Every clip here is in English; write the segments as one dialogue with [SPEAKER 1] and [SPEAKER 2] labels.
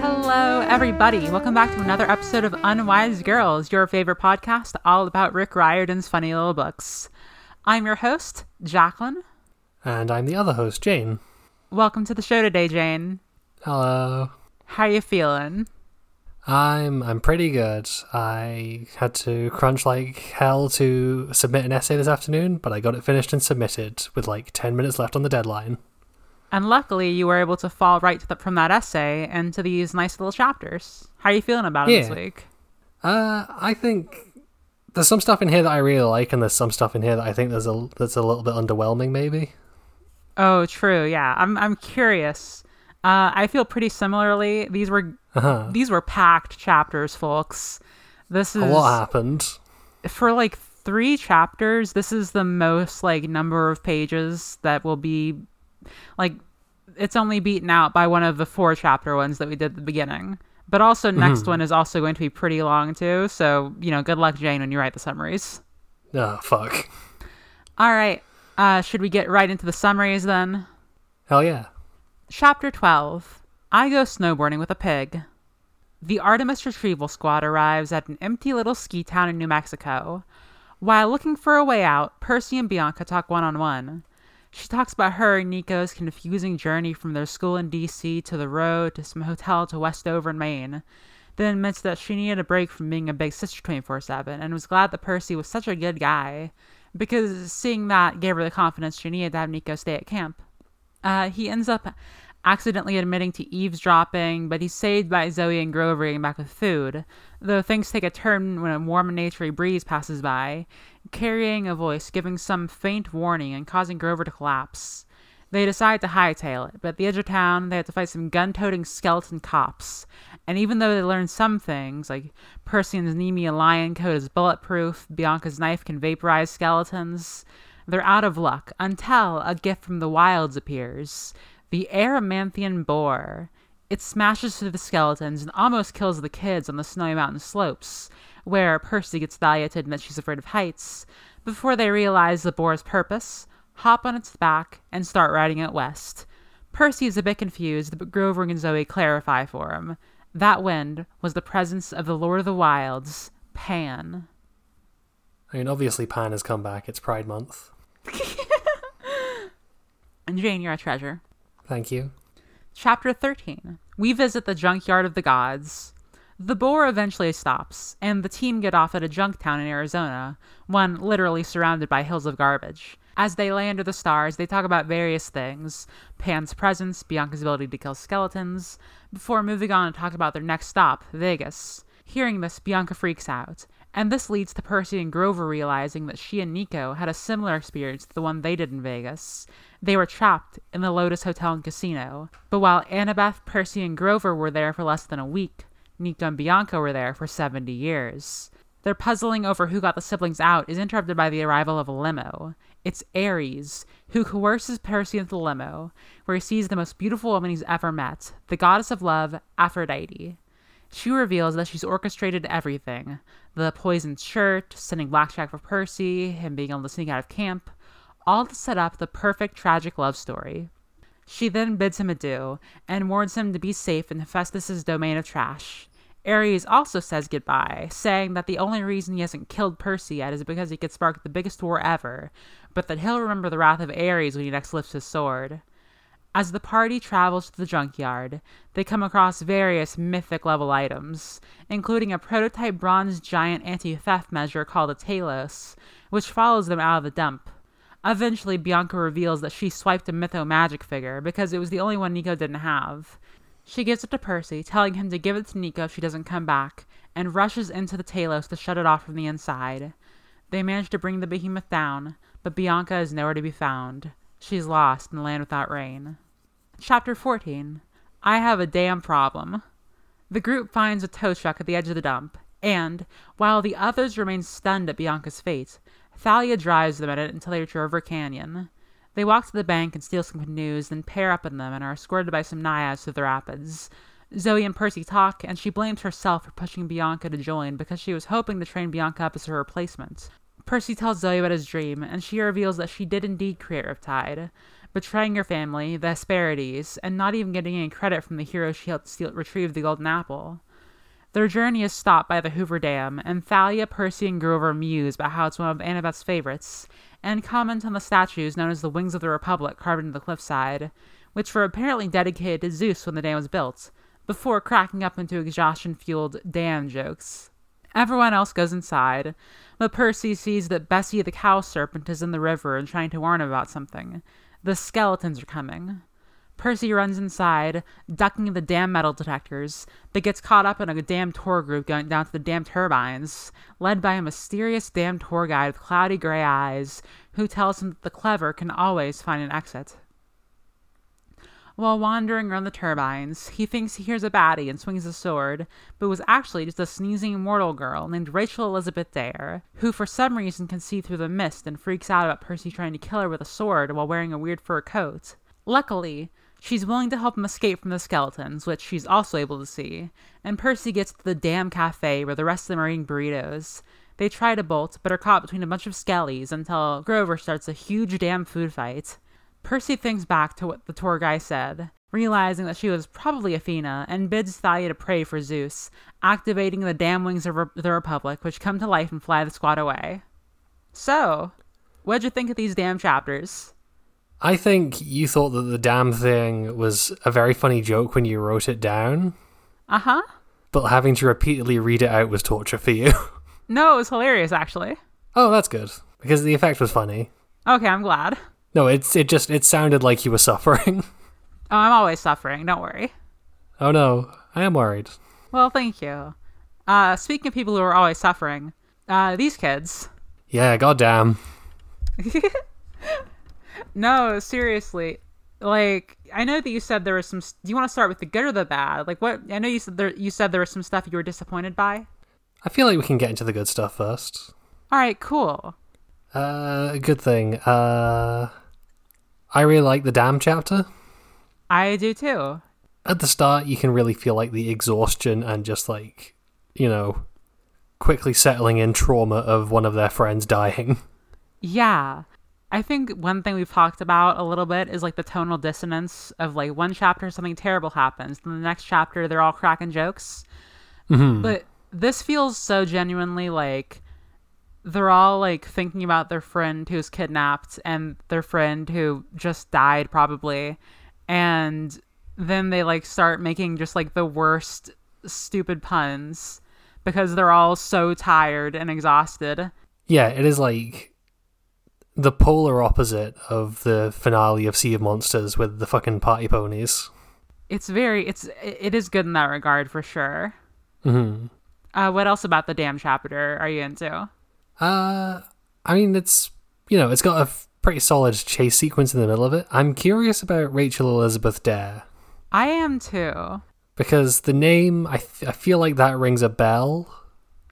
[SPEAKER 1] Hello, everybody. Welcome back to another episode of Unwise Girls, your favorite podcast all about Rick Riordan's funny little books. I'm your host, Jacqueline.
[SPEAKER 2] And I'm the other host, Jane.
[SPEAKER 1] Welcome to the show today, Jane.
[SPEAKER 2] Hello.
[SPEAKER 1] How you feeling?
[SPEAKER 2] I'm I'm pretty good. I had to crunch like hell to submit an essay this afternoon, but I got it finished and submitted with like 10 minutes left on the deadline.
[SPEAKER 1] And luckily, you were able to fall right to the, from that essay into these nice little chapters. How are you feeling about it this week?
[SPEAKER 2] Uh, I think there's some stuff in here that I really like and there's some stuff in here that I think there's a that's a little bit underwhelming maybe.
[SPEAKER 1] Oh, true. Yeah, I'm. I'm curious. Uh, I feel pretty similarly. These were
[SPEAKER 2] Uh-huh.
[SPEAKER 1] these were packed chapters, folks. This is
[SPEAKER 2] A lot happened.
[SPEAKER 1] for like three chapters. This is the most like number of pages that will be like. It's only beaten out by one of the four chapter ones that we did at the beginning. But also, next one is also going to be pretty long too. So you know, good luck, Jane, when you write the summaries.
[SPEAKER 2] Oh, fuck.
[SPEAKER 1] All right. Uh, should we get right into the summaries then?
[SPEAKER 2] Hell yeah.
[SPEAKER 1] Chapter 12 I Go Snowboarding with a Pig. The Artemis Retrieval Squad arrives at an empty little ski town in New Mexico. While looking for a way out, Percy and Bianca talk one on one. She talks about her and Nico's confusing journey from their school in DC to the road to some hotel to Westover in Maine. Then admits that she needed a break from being a big sister 24 7 and was glad that Percy was such a good guy because seeing that gave her the confidence she needed to have Nico stay at camp. Uh, he ends up accidentally admitting to eavesdropping, but he's saved by Zoe and Grover getting back with food. Though things take a turn when a warm and naturey breeze passes by, carrying a voice giving some faint warning and causing Grover to collapse. They decide to hightail it, but at the edge of town, they have to fight some gun toting skeleton cops. And even though they learn some things, like Percy and his Nemea lion coat is bulletproof, Bianca's knife can vaporize skeletons, they're out of luck until a gift from the wilds appears the Erymanthian boar. It smashes through the skeletons and almost kills the kids on the snowy mountain slopes, where Percy gets to admit she's afraid of heights, before they realize the boar's purpose, hop on its back, and start riding it west. Percy is a bit confused, but Grover and Zoe clarify for him. That wind was the presence of the Lord of the Wilds, Pan.
[SPEAKER 2] I mean, obviously Pan has come back. It's Pride Month.
[SPEAKER 1] And Jane, you're a treasure.
[SPEAKER 2] Thank you.
[SPEAKER 1] Chapter 13 We visit the junkyard of the gods. The boar eventually stops, and the team get off at a junk town in Arizona, one literally surrounded by hills of garbage. As they lay under the stars, they talk about various things Pan's presence, Bianca's ability to kill skeletons, before moving on to talk about their next stop, Vegas. Hearing this, Bianca freaks out, and this leads to Percy and Grover realizing that she and Nico had a similar experience to the one they did in Vegas. They were trapped in the Lotus Hotel and Casino. But while Annabeth, Percy, and Grover were there for less than a week, Nico and Bianca were there for 70 years. Their puzzling over who got the siblings out is interrupted by the arrival of a limo. It's Ares, who coerces Percy into the limo, where he sees the most beautiful woman he's ever met, the goddess of love, Aphrodite. She reveals that she's orchestrated everything the poisoned shirt, sending Blackjack for Percy, him being able to sneak out of camp, all to set up the perfect tragic love story. She then bids him adieu and warns him to be safe in Hephaestus's domain of trash. Ares also says goodbye, saying that the only reason he hasn't killed Percy yet is because he could spark the biggest war ever, but that he'll remember the wrath of Ares when he next lifts his sword. As the party travels to the junkyard, they come across various mythic level items, including a prototype bronze giant anti theft measure called a Talos, which follows them out of the dump. Eventually, Bianca reveals that she swiped a Mythomagic figure because it was the only one Nico didn't have. She gives it to Percy, telling him to give it to Nico if she doesn't come back, and rushes into the Talos to shut it off from the inside. They manage to bring the behemoth down, but Bianca is nowhere to be found. She's lost in the land without rain. Chapter 14 I Have a Damn Problem. The group finds a tow truck at the edge of the dump, and, while the others remain stunned at Bianca's fate, Thalia drives them in it until they reach River Canyon. They walk to the bank and steal some canoes, then pair up in them and are escorted by some naiads to the rapids. Zoe and Percy talk, and she blames herself for pushing Bianca to join because she was hoping to train Bianca up as her replacement. Percy tells Zoe about his dream, and she reveals that she did indeed create Riptide, betraying her family, the Hesperides, and not even getting any credit from the hero she helped steal, retrieve the Golden Apple. Their journey is stopped by the Hoover Dam, and Thalia, Percy, and Grover muse about how it's one of Annabeth's favorites, and comment on the statues known as the Wings of the Republic carved into the cliffside, which were apparently dedicated to Zeus when the dam was built, before cracking up into exhaustion fueled dam jokes. Everyone else goes inside, but Percy sees that Bessie the cow serpent is in the river and trying to warn him about something. The skeletons are coming. Percy runs inside, ducking the damn metal detectors, but gets caught up in a damn tour group going down to the damn turbines, led by a mysterious damn tour guide with cloudy gray eyes, who tells him that the clever can always find an exit. While wandering around the turbines, he thinks he hears a baddie and swings a sword, but was actually just a sneezing mortal girl named Rachel Elizabeth Dare, who for some reason can see through the mist and freaks out about Percy trying to kill her with a sword while wearing a weird fur coat. Luckily, she's willing to help him escape from the skeletons, which she's also able to see, and Percy gets to the damn cafe where the rest of them are eating burritos. They try to bolt, but are caught between a bunch of skellies until Grover starts a huge damn food fight. Percy thinks back to what the tour guy said, realizing that she was probably Athena, and bids Thalia to pray for Zeus, activating the damn wings of the Republic, which come to life and fly the squad away. So, what'd you think of these damn chapters?
[SPEAKER 2] I think you thought that the damn thing was a very funny joke when you wrote it down.
[SPEAKER 1] Uh huh.
[SPEAKER 2] But having to repeatedly read it out was torture for you.
[SPEAKER 1] no, it was hilarious, actually.
[SPEAKER 2] Oh, that's good. Because the effect was funny.
[SPEAKER 1] Okay, I'm glad.
[SPEAKER 2] No, it's it just it sounded like he was suffering.
[SPEAKER 1] Oh, I'm always suffering. Don't worry.
[SPEAKER 2] Oh no, I am worried.
[SPEAKER 1] Well, thank you. Uh, speaking of people who are always suffering, uh, these kids.
[SPEAKER 2] Yeah, goddamn.
[SPEAKER 1] no, seriously. Like, I know that you said there was some. Do you want to start with the good or the bad? Like, what? I know you said there. You said there was some stuff you were disappointed by.
[SPEAKER 2] I feel like we can get into the good stuff first.
[SPEAKER 1] All right, cool.
[SPEAKER 2] Uh, good thing. Uh, I really like the dam chapter.
[SPEAKER 1] I do too.
[SPEAKER 2] At the start, you can really feel like the exhaustion and just like, you know, quickly settling in trauma of one of their friends dying.
[SPEAKER 1] Yeah. I think one thing we've talked about a little bit is like the tonal dissonance of like one chapter something terrible happens, then the next chapter they're all cracking jokes.
[SPEAKER 2] Mm-hmm.
[SPEAKER 1] But this feels so genuinely like they're all like thinking about their friend who's kidnapped and their friend who just died probably and then they like start making just like the worst stupid puns because they're all so tired and exhausted.
[SPEAKER 2] Yeah, it is like the polar opposite of the finale of Sea of Monsters with the fucking party ponies.
[SPEAKER 1] It's very it's it is good in that regard for sure.
[SPEAKER 2] Mm-hmm.
[SPEAKER 1] Uh, what else about the damn chapter are you into?
[SPEAKER 2] Uh, I mean, it's you know, it's got a f- pretty solid chase sequence in the middle of it. I'm curious about Rachel Elizabeth Dare
[SPEAKER 1] I am too.
[SPEAKER 2] because the name I th- I feel like that rings a bell,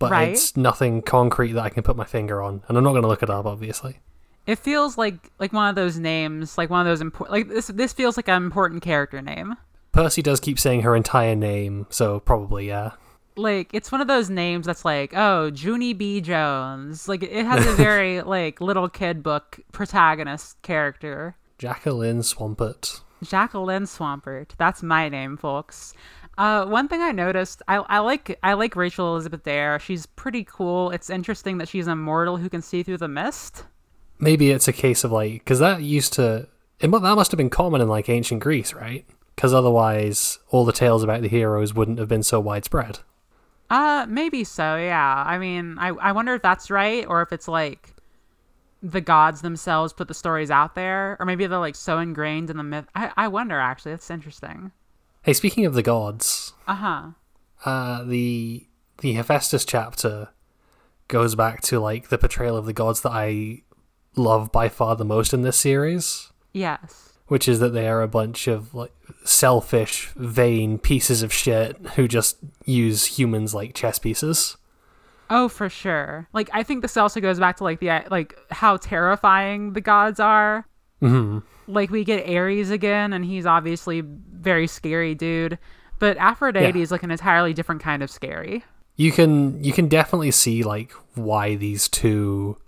[SPEAKER 2] but
[SPEAKER 1] Right.
[SPEAKER 2] it's nothing concrete that I can put my finger on, and I'm not going to look it up, obviously.
[SPEAKER 1] It feels like like one of those names, like one of those important like this this feels like an important character name.
[SPEAKER 2] Percy does keep saying her entire name, so probably yeah.
[SPEAKER 1] Like it's one of those names that's like, oh, Junie B. Jones. Like it has a very like little kid book protagonist character.
[SPEAKER 2] Jacqueline Swampert.
[SPEAKER 1] Jacqueline Swampert. That's my name, folks. Uh, one thing I noticed, I, I like I like Rachel Elizabeth Dare. She's pretty cool. It's interesting that she's a mortal who can see through the mist.
[SPEAKER 2] Maybe it's a case of like because that used to it, that must have been common in like ancient Greece, right? Because otherwise, all the tales about the heroes wouldn't have been so widespread.
[SPEAKER 1] Uh, maybe so. Yeah. I mean, I I wonder if that's right or if it's like the gods themselves put the stories out there, or maybe they're like so ingrained in the myth. I I wonder actually. That's interesting.
[SPEAKER 2] Hey, speaking of the gods,
[SPEAKER 1] Uh huh.
[SPEAKER 2] uh, the the Hephaestus chapter goes back to like the portrayal of the gods that I love by far the most in this series,
[SPEAKER 1] Yes.
[SPEAKER 2] Which is that they are a bunch of like selfish, vain pieces of shit who just use humans like chess pieces.
[SPEAKER 1] Oh, for sure. Like I think this also goes back to like the like how terrifying the gods are.
[SPEAKER 2] hmm
[SPEAKER 1] Like we get Ares again, and he's obviously very scary dude. But Aphrodite
[SPEAKER 2] Yeah.
[SPEAKER 1] is like an entirely different kind of scary.
[SPEAKER 2] You can you can definitely see like why these two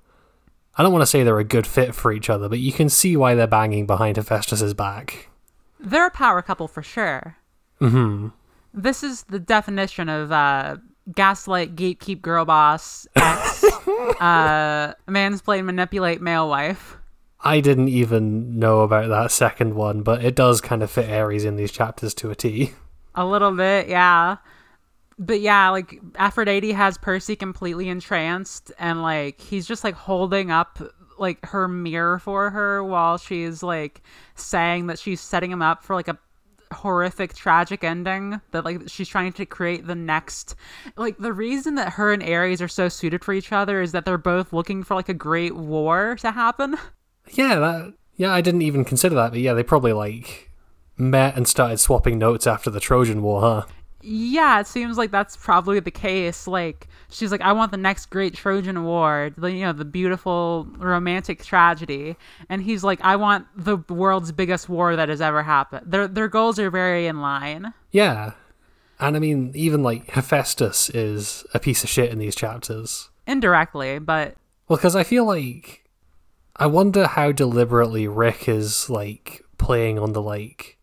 [SPEAKER 2] I don't want to say they're a good fit for each other, but you can see why they're banging behind Hephaestus's back.
[SPEAKER 1] They're a power couple for sure.
[SPEAKER 2] hmm
[SPEAKER 1] This is the definition of uh, gaslight, gatekeep, girl boss, ex, uh, mansplain, manipulate, male wife.
[SPEAKER 2] I didn't even know about that second one, but it does kind of fit Ares in these chapters to a T.
[SPEAKER 1] A little bit, yeah. But yeah, like Aphrodite has Percy completely entranced, and like he's just like holding up like her mirror for her while she's like saying that she's setting him up for like a horrific tragic ending that like she's trying to create the next like the reason that her and Ares are so suited for each other is that they're both looking for like a great war to happen.
[SPEAKER 2] Yeah, that yeah, I didn't even consider that, but yeah, they probably like met and started swapping notes after the Trojan War, huh?
[SPEAKER 1] Yeah, it seems like that's probably the case. Like she's like, I want the next great Trojan War, the you know the beautiful romantic tragedy, and he's like, I want the world's biggest war that has ever happened. Their their goals are very in line.
[SPEAKER 2] Yeah. And I mean, even like Hephaestus is a piece of shit in these chapters.
[SPEAKER 1] Indirectly, but
[SPEAKER 2] Well, because I feel like I wonder how deliberately Rick is like playing on the like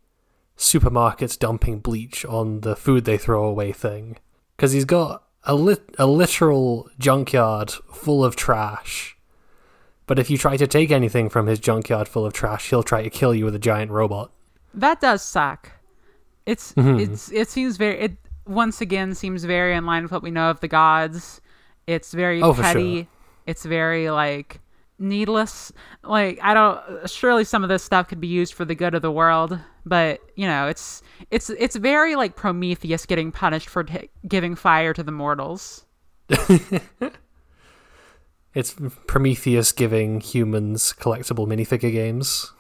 [SPEAKER 2] supermarkets dumping bleach on the food they throw away thing. Because he's got a lit- a literal junkyard full of trash. But if you try to take anything from his junkyard full of trash, he'll try to kill you with a giant robot.
[SPEAKER 1] that does suck. It's
[SPEAKER 2] Mhm.
[SPEAKER 1] it's it seems very it once again seems very in line with what we know of the gods. It's very
[SPEAKER 2] Oh,
[SPEAKER 1] petty.
[SPEAKER 2] sure.
[SPEAKER 1] It's very like needless. Like I don't surely some of this stuff could be used for the good of the world, but you know, it's it's it's very like Prometheus getting punished for t- giving fire to the mortals.
[SPEAKER 2] It's Prometheus giving humans collectible minifigure games.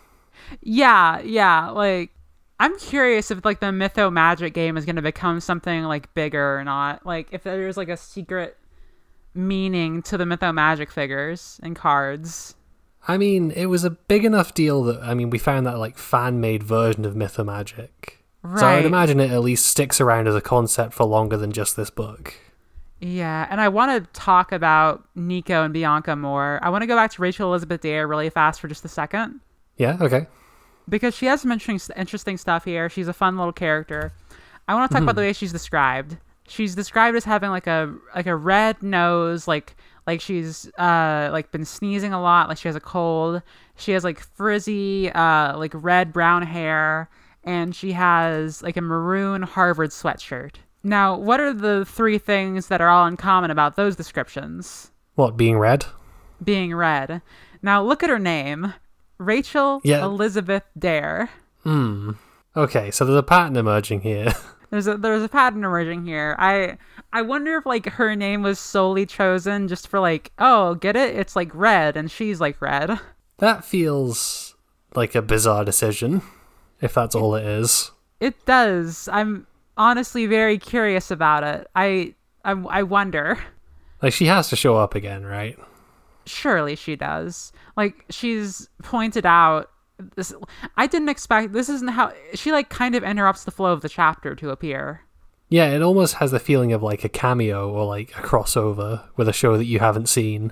[SPEAKER 1] Yeah, yeah, like I'm curious if like the Mythomagic game is going to become something like bigger or not. Like if there's like a secret meaning to the Mythomagic figures and cards.
[SPEAKER 2] I mean, it was a big enough deal that I mean, we found that like fan made version of Mythomagic. So I'd imagine it at least sticks around as a concept for longer than just this book.
[SPEAKER 1] Yeah, and I want to talk about Nico and Bianca more. I want to go back to Rachel Elizabeth Dare really fast for just a second
[SPEAKER 2] Yeah, okay.
[SPEAKER 1] because she has some interesting, interesting stuff here. She's a fun little character. I want to talk about mm-hmm. the way she's described. She's described as having like a like a red nose, like like she's uh like been sneezing a lot, like she has a cold. She has like frizzy uh like red brown hair, and she has like a maroon Harvard sweatshirt. Now, what are the three things that are all in common about those descriptions?
[SPEAKER 2] What, being red?
[SPEAKER 1] Being red. Now, look at her name Rachel
[SPEAKER 2] Yeah.
[SPEAKER 1] Elizabeth Dare.
[SPEAKER 2] Hmm. Okay, so there's a pattern emerging here.
[SPEAKER 1] There's a there's a pattern emerging here. I I wonder if like her name was solely chosen just for like, oh, get it? It's like red and she's like red.
[SPEAKER 2] that feels like a bizarre decision, if that's all it is.
[SPEAKER 1] It does. I'm honestly very curious about it. I I, I wonder.
[SPEAKER 2] Like, she has to show up again, right?
[SPEAKER 1] Surely she does. Like she's pointed out this I didn't expect this isn't how she like kind of interrupts the flow of the chapter to appear.
[SPEAKER 2] Yeah, it almost has the feeling of like a cameo or like a crossover with a show that you haven't seen.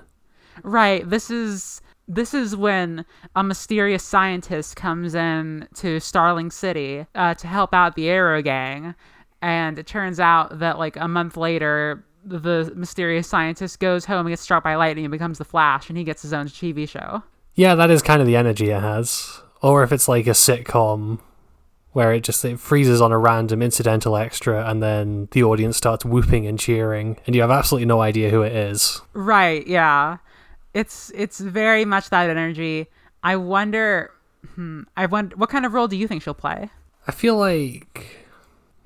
[SPEAKER 1] Right. This is this is when a mysterious scientist comes in to Starling City uh, to help out the Arrow Gang, and it turns out that like a month later, the mysterious scientist goes home and gets struck by lightning and becomes the Flash, and he gets his own TV show.
[SPEAKER 2] Yeah, that is kind of the energy it has. Or if it's like a sitcom where it just it freezes on a random incidental extra and then the audience starts whooping and cheering and you have absolutely no idea who it is.
[SPEAKER 1] Right. Yeah. It's it's very much that energy. I wonder. Hmm, I wonder what kind of role do you think she'll play?
[SPEAKER 2] I feel like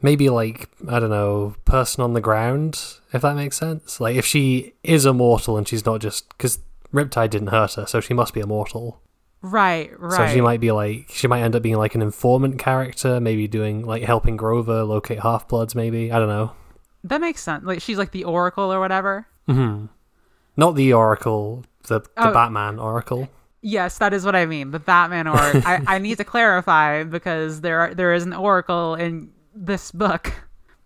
[SPEAKER 2] maybe like I don't know, person on the ground, if that makes sense. Like if she is immortal and she's not just because Riptide didn't hurt her, so she must be immortal.
[SPEAKER 1] Right. Right.
[SPEAKER 2] So she might be like she might end up being like an informant character, maybe doing like helping Grover locate half bloods. Maybe I don't know.
[SPEAKER 1] That makes sense. Like she's like the Oracle or whatever.
[SPEAKER 2] hmm Not the Oracle, the the
[SPEAKER 1] Oh.
[SPEAKER 2] Batman Oracle.
[SPEAKER 1] Yes, that is what I mean. The Batman Oracle. I, I need to clarify because there are, there is an Oracle in this book.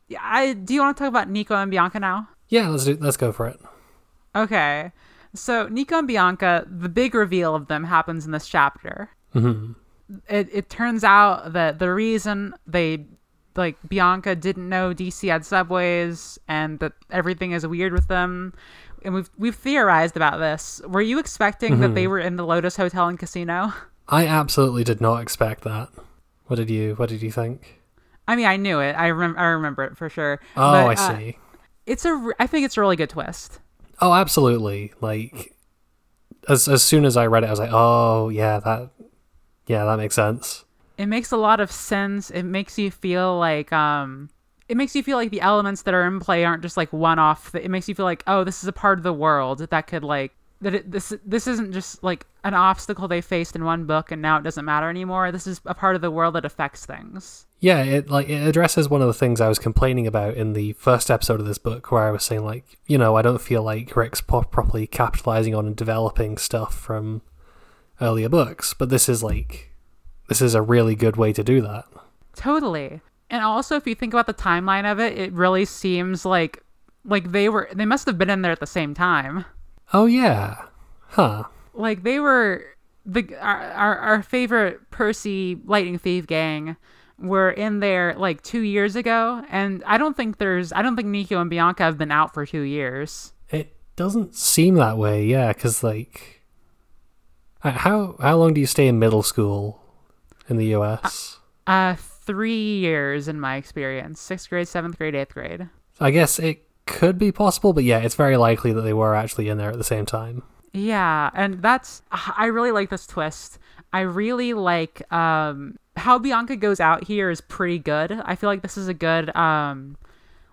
[SPEAKER 1] Yeah, I do you want to talk about Nico and Bianca now?
[SPEAKER 2] Yeah, let's do. Let's go for it.
[SPEAKER 1] Okay. So Nico and Bianca, the big reveal of them happens in this chapter.
[SPEAKER 2] hmm
[SPEAKER 1] It it turns out that the reason they like Bianca didn't know DC had subways and that everything is weird with them. And we've we've theorized about this. Were you expecting that they were in the Lotus Hotel and Casino?
[SPEAKER 2] I absolutely did not expect that. What did you What did you think?
[SPEAKER 1] I mean, I knew it. I remember. I remember it for sure.
[SPEAKER 2] Oh,
[SPEAKER 1] But,
[SPEAKER 2] I
[SPEAKER 1] uh,
[SPEAKER 2] see.
[SPEAKER 1] it's a. re- I think it's a really good twist.
[SPEAKER 2] Oh, absolutely. Like as as soon as I read it, I was like, oh yeah, that yeah, that makes sense.
[SPEAKER 1] It makes a lot of sense. It makes you feel like um. It makes you feel like the elements that are in play aren't just like one off. It makes you feel like, oh, this is a part of the world that could like that. It, this this isn't just like an obstacle they faced in one book and now it doesn't matter anymore. This is a part of the world that affects things.
[SPEAKER 2] Yeah, it like it addresses one of the things I was complaining about in the first episode of this book, where I was saying like, you know, I don't feel like Rick's properly capitalizing on and developing stuff from earlier books, but this is like, this is a really good way to do that.
[SPEAKER 1] Totally. And also if you think about the timeline of it, it really seems like like they were they must have been in there at the same time.
[SPEAKER 2] Oh yeah, huh?
[SPEAKER 1] Like they were the our our, our favorite Percy Lightning Thief gang were in there like 2 years ago and I don't think there's I don't think Nico and Bianca have been out for 2 years.
[SPEAKER 2] It doesn't seem that way, yeah, because like, uh, how how long do you stay in middle school in the U.S.?
[SPEAKER 1] Uh 3 years in my experience. 6th grade, 7th grade, 8th grade.
[SPEAKER 2] I guess it could be possible, but yeah, it's very likely that they were actually in there at the same time.
[SPEAKER 1] Yeah, and that's I really like this twist. I really like um how Bianca goes out here is pretty good. I feel like this is a good um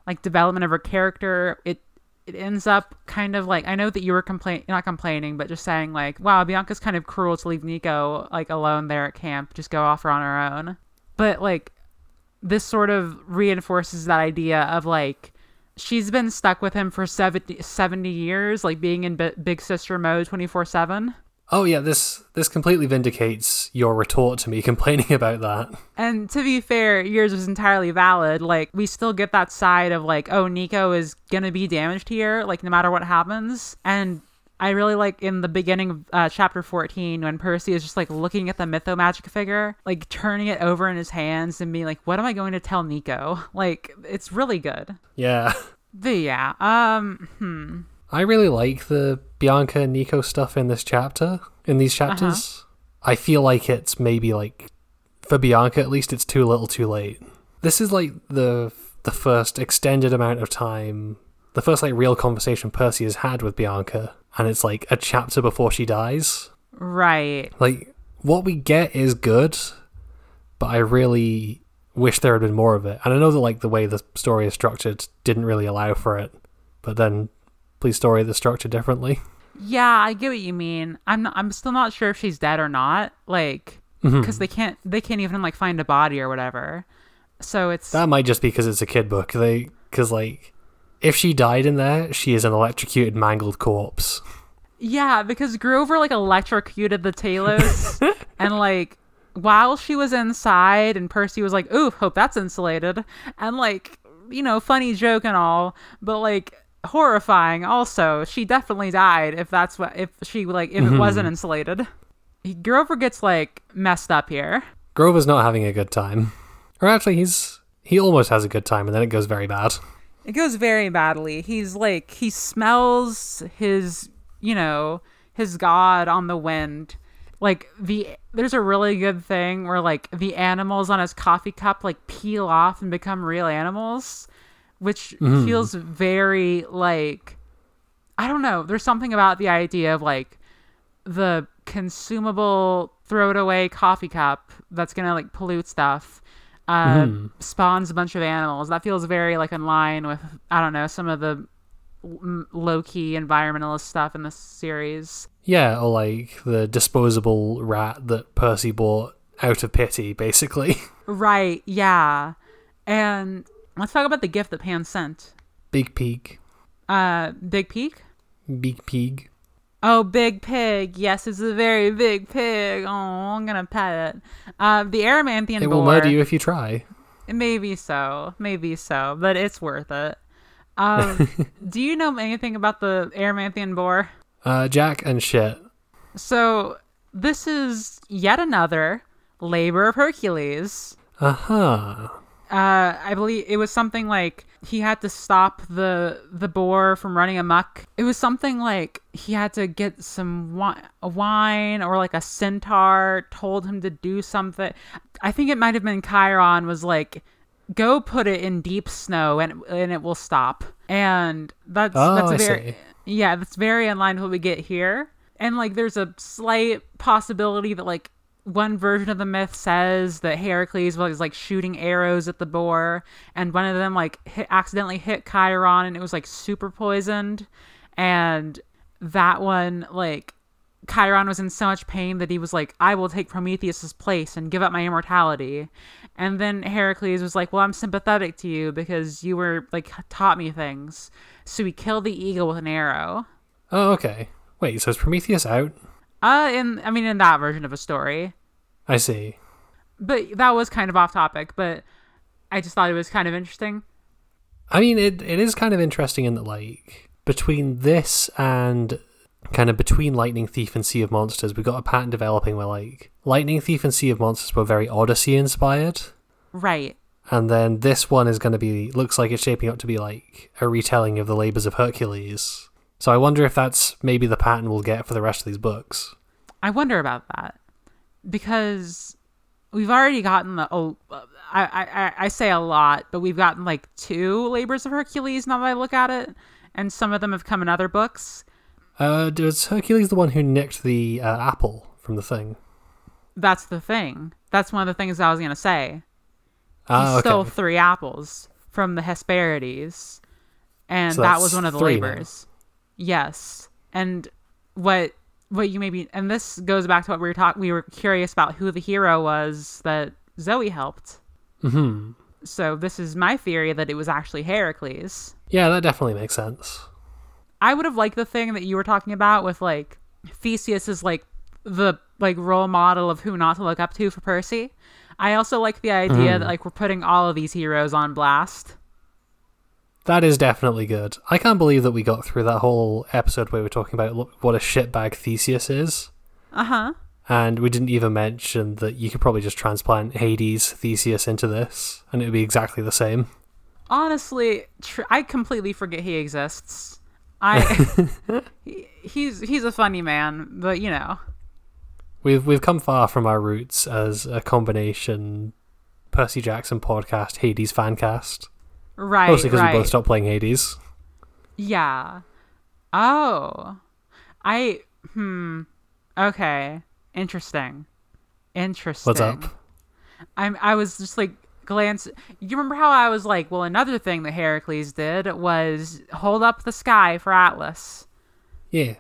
[SPEAKER 1] like development of her character. It it ends up kind of like I know that you were complain not complaining, but just saying like, wow, Bianca's kind of cruel to leave Nico like alone there at camp, just go off her on her own. But like this sort of reinforces that idea of like she's been stuck with him for 70, 70 years like being in B- big sister mode 24/7
[SPEAKER 2] Oh yeah, this this completely vindicates your retort to me complaining about that.
[SPEAKER 1] and to be fair yours was entirely valid like we still get that side of like oh Nico is going to be damaged here like no matter what happens and I really like in the beginning of uh, chapter 14 when Percy is just like looking at the mythomagic figure, like turning it over in his hands and being like, what am I going to tell Nico? Like, it's really good.
[SPEAKER 2] Yeah.
[SPEAKER 1] But yeah, um, hmm.
[SPEAKER 2] I really like the Bianca and Nico stuff in this chapter, in these uh-huh. chapters. I feel like it's maybe like for Bianca at least it's too little too late. This is like the the first extended amount of time, the first like real conversation Percy has had with Bianca, and it's like a chapter before she dies.
[SPEAKER 1] Right.
[SPEAKER 2] Like what we get is good, but I really wish there had been more of it. And I know that like the way the story is structured didn't really allow for it, but then please story the structure differently.
[SPEAKER 1] Yeah, I get what you mean. I'm not, I'm still not sure if she's dead or not. Like,
[SPEAKER 2] Mm-hmm.
[SPEAKER 1] because they can't they can't even like find a body or whatever. So it's
[SPEAKER 2] That might just be because it's a kid book. They because like if she died in there, she is an electrocuted, mangled corpse.
[SPEAKER 1] yeah, because Grover like electrocuted the Talos and like while she was inside and Percy was like, "Ooh, hope that's insulated." And like, you know, funny joke and all, but like horrifying also. She definitely died if that's what if she like if it mm-hmm. wasn't insulated. Grover gets like messed up here.
[SPEAKER 2] Grover's not having a good time, or actually, he's he almost has a good time, and then it goes very bad.
[SPEAKER 1] It goes very badly. He's like he smells his, you know, his god on the wind. Like the there's a really good thing where like the animals on his coffee cup like peel off and become real animals, which feels very like I don't know. There's something about the idea of like the consumable throw it away coffee cup that's gonna like pollute stuff uh, spawns a bunch of animals. That feels very like in line with I don't know some of the low key environmentalist stuff in this series.
[SPEAKER 2] Yeah, or like the disposable rat that Percy bought out of pity, basically.
[SPEAKER 1] Right? Yeah. And let's talk about the gift that Pan sent.
[SPEAKER 2] Big pig,
[SPEAKER 1] Uh, Big Pig?
[SPEAKER 2] big pig.
[SPEAKER 1] Oh, big pig. Yes, it's a very big pig. Oh, I'm gonna pet it. Uh, the Erymanthian
[SPEAKER 2] It will
[SPEAKER 1] boar.
[SPEAKER 2] murder you if you try.
[SPEAKER 1] maybe so, maybe so, but it's worth it. Um, do you know anything about the Erymanthian boar?
[SPEAKER 2] Uh, Jack and shit.
[SPEAKER 1] So this is yet another labor of Hercules.
[SPEAKER 2] Uh huh.
[SPEAKER 1] Uh, I believe it was something like he had to stop the the boar from running amok. It was something like he had to get some wi- wine or like a centaur told him to do something. I think it might have been Chiron was like, "Go put it in deep snow and and it will stop." And that's
[SPEAKER 2] Oh,
[SPEAKER 1] that's a very yeah, that's very in line with what we get here. And like there's a slight possibility that like one version of the myth says that Heracles was like shooting arrows at the boar and one of them like hit, accidentally hit Chiron and it was like super poisoned and that one like Chiron was in so much pain that he was like, I will take Prometheus's place and give up my immortality. And then Heracles was like, Well, I'm sympathetic to you because you were like taught me things. So he killed the eagle with an arrow.
[SPEAKER 2] Oh, okay. Wait, so is Prometheus out?
[SPEAKER 1] Uh, in I mean, in that version of a story,
[SPEAKER 2] I see.
[SPEAKER 1] but that was kind of off topic. But I just thought it was kind of interesting.
[SPEAKER 2] I mean, it it is kind of interesting in that, like, between this and kind of between Lightning Thief and Sea of Monsters, we got a pattern developing where, like, Lightning Thief and Sea of Monsters were very Odyssey inspired.
[SPEAKER 1] Right.
[SPEAKER 2] And then this one is going to be, looks like it's shaping up to be like a retelling of the labors of Hercules. So I wonder if that's maybe the pattern we'll get for the rest of these books.
[SPEAKER 1] I wonder about that because we've already gotten the oh, I, I I say a lot, but we've gotten like two labors of Hercules now that I look at it, and some of them have come in other books.
[SPEAKER 2] Uh, was Hercules the one who nicked the uh, apple from the thing?
[SPEAKER 1] That's the thing. That's one of the things I was gonna say. He
[SPEAKER 2] Ah, okay.
[SPEAKER 1] stole three apples from the Hesperides, and
[SPEAKER 2] So
[SPEAKER 1] that was one of the labors. Yes, and what what you maybe and this goes back to what we were talking. We were curious about who the hero was that Zoe helped.
[SPEAKER 2] hmm
[SPEAKER 1] So this is my theory that it was actually Heracles.
[SPEAKER 2] Yeah, that definitely makes sense.
[SPEAKER 1] I would have liked the thing that you were talking about with like Theseus is like the like role model of who not to look up to for Percy. I also like the idea that like we're putting all of these heroes on blast.
[SPEAKER 2] That is definitely good. I can't believe that we got through that whole episode where we were talking about what a shitbag Theseus is.
[SPEAKER 1] Uh huh.
[SPEAKER 2] And we didn't even mention that you could probably just transplant Hades Theseus into this, and it would be exactly the same.
[SPEAKER 1] Honestly, tr- I completely forget he exists. I he, he's he's a funny man, but you know.
[SPEAKER 2] We've we've come far from our roots as a combination Percy Jackson podcast, Hades fancast.
[SPEAKER 1] Right,
[SPEAKER 2] Mostly because
[SPEAKER 1] right.
[SPEAKER 2] we both stopped playing Hades.
[SPEAKER 1] Yeah. Oh. I hmm. Okay. Interesting. Interesting.
[SPEAKER 2] What's up?
[SPEAKER 1] I'm I was just like glance you remember how I was like, well another thing that Heracles did was hold up the sky for Atlas.
[SPEAKER 2] Yeah.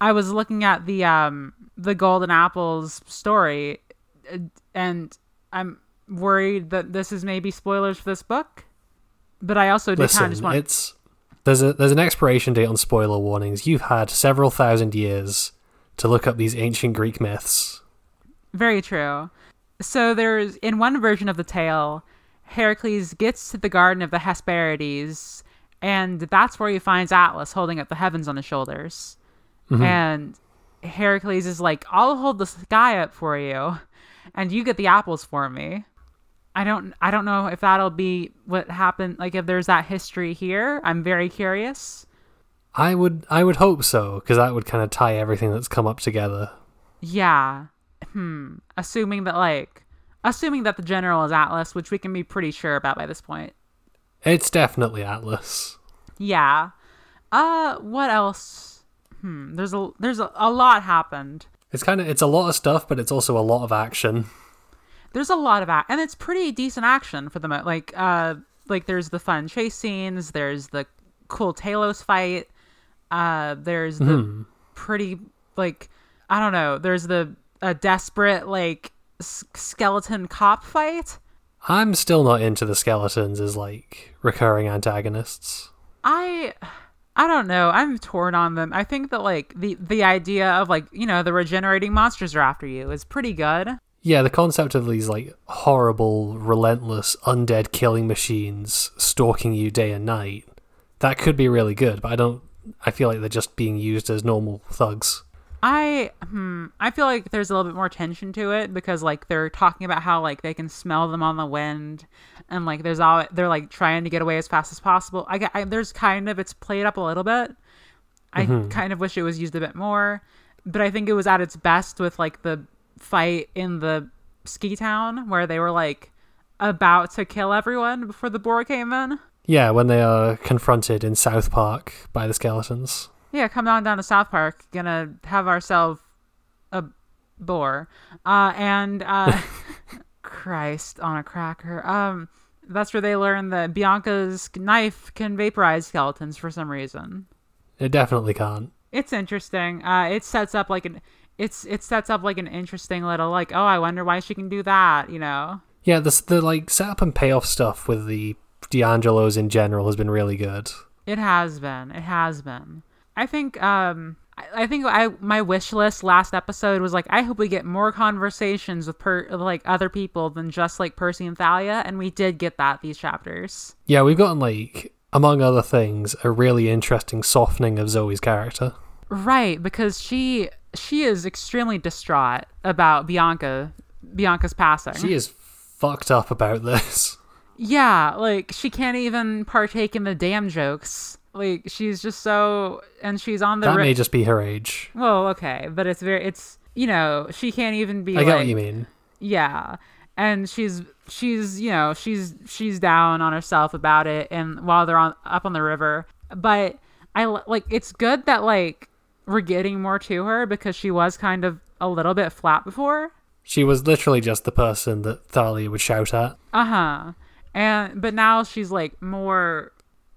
[SPEAKER 1] I was looking at the um the golden apples story uh, and I'm worried that this is maybe spoilers for this book. But I also do kind
[SPEAKER 2] Listen,
[SPEAKER 1] of just want
[SPEAKER 2] it's there's a there's an expiration date on spoiler warnings. You've had several thousand years to look up these ancient Greek myths.
[SPEAKER 1] Very true. So there's in one version of the tale, Heracles gets to the garden of the Hesperides, and that's where he finds Atlas holding up the heavens on his shoulders. Mm-hmm. And Heracles is like, "I'll hold the sky up for you, and you get the apples for me." I don't I don't know if that'll be what happened like if there's that history here. I'm very curious.
[SPEAKER 2] I would I would hope so because that would kind of tie everything that's come up together.
[SPEAKER 1] Yeah. Hmm. Assuming that like assuming that the general is Atlas, which we can be pretty sure about by this point.
[SPEAKER 2] It's definitely Atlas.
[SPEAKER 1] Yeah. Uh what else? Hmm. There's a there's a, a lot happened.
[SPEAKER 2] It's kind of it's a lot of stuff, but it's also a lot of action.
[SPEAKER 1] There's a lot of act and it's pretty decent action for the mo- like uh like there's the fun chase scenes, there's the cool Talos fight, uh there's the pretty like I don't know, there's the a desperate like s- skeleton cop fight.
[SPEAKER 2] I'm still not into the skeletons as like recurring antagonists.
[SPEAKER 1] I I don't know. I'm torn on them. I think that like the the idea of like, you know, the regenerating monsters are after you is pretty good.
[SPEAKER 2] Yeah, the concept of these like horrible, relentless, undead killing machines stalking you day and night, that could be really good, but I don't I feel like they're just being used as normal thugs.
[SPEAKER 1] I hmm, I feel like there's a little bit more tension to it because like they're talking about how like they can smell them on the wind, and like there's all they're like trying to get away as fast as possible. I, get- I there's kind of it's played up a little bit. I kind of wish it was used a bit more, but I think it was at its best with like the fight in the ski town where they were like about to kill everyone before the boar came in.
[SPEAKER 2] Yeah, when they are confronted in South Park by the skeletons.
[SPEAKER 1] Yeah, come on down to South Park. Gonna have ourselves a boar. Uh, and uh, Christ on a cracker. Um, that's where they learn that Bianca's knife can vaporize skeletons for some reason.
[SPEAKER 2] It definitely can't.
[SPEAKER 1] It's interesting. Uh, it sets up like an it's it sets up like an interesting little like oh I wonder why she can do that you know.
[SPEAKER 2] Yeah, the the like setup and payoff stuff with the di Angelos in general has been really good.
[SPEAKER 1] It has been. It has been. I think um I, I think I my wish list last episode was like I hope we get more conversations with per like other people than just like Percy and Thalia and we did get that these chapters.
[SPEAKER 2] Yeah, we've gotten like among other things a really interesting softening of Zoe's character.
[SPEAKER 1] Right, because she she is extremely distraught about Bianca Bianca's passing.
[SPEAKER 2] She is fucked up about this.
[SPEAKER 1] Yeah, like she can't even partake in the damn jokes. Like she's just so and she's on the
[SPEAKER 2] That
[SPEAKER 1] ri-
[SPEAKER 2] may just be her age.
[SPEAKER 1] well, okay, but it's very it's you know, she can't even be
[SPEAKER 2] I get what you mean.
[SPEAKER 1] yeah. And she's she's, you know, she's she's down on herself about it and while they're on up on the river. But I like it's good that like we're getting more to her because she was kind of a little bit flat before.
[SPEAKER 2] She was literally just the person that Thalia would shout at.
[SPEAKER 1] Uh-huh. And but now she's like more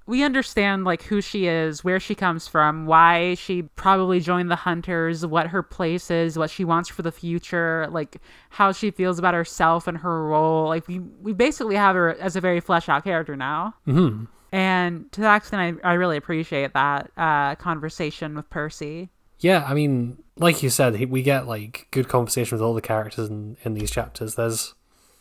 [SPEAKER 1] we understand like who she is, where she comes from, why she probably joined the hunters, what her place is, what she wants for the future, like how she feels about herself and her role. Like we we basically have her as a very fleshed out character now.
[SPEAKER 2] hmm
[SPEAKER 1] And to that extent I, I really appreciate that uh conversation with Percy.
[SPEAKER 2] Yeah, I mean, like you said, we get like good conversation with all the characters in, in these chapters. There's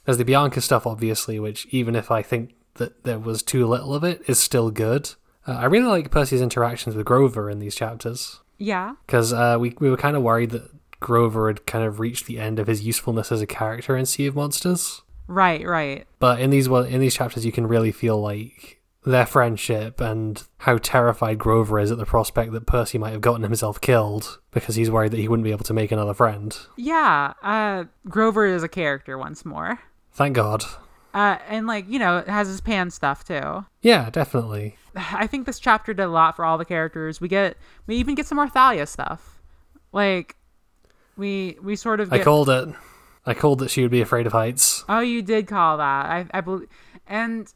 [SPEAKER 2] there's the Bianca stuff, obviously, which even if I think that there was too little of it, is still good. Uh, I really like Percy's interactions with Grover in these chapters
[SPEAKER 1] Yeah.
[SPEAKER 2] because uh, we we were kind of worried that Grover had kind of reached the end of his usefulness as a character in Sea of Monsters.
[SPEAKER 1] Right, right.
[SPEAKER 2] But in these in these chapters, you can really feel like their friendship and how terrified Grover is at the prospect that Percy might have gotten himself killed because he's worried that he wouldn't be able to make another friend.
[SPEAKER 1] Yeah. Uh Grover is a character once more.
[SPEAKER 2] Thank God.
[SPEAKER 1] Uh and like, you know, it has his pan stuff too.
[SPEAKER 2] Yeah, definitely.
[SPEAKER 1] I think this chapter did a lot for all the characters. We get we even get some more Thalia stuff. Like we we sort of
[SPEAKER 2] I called it. I called that she would be afraid of heights.
[SPEAKER 1] Oh, you did call that. I I believe and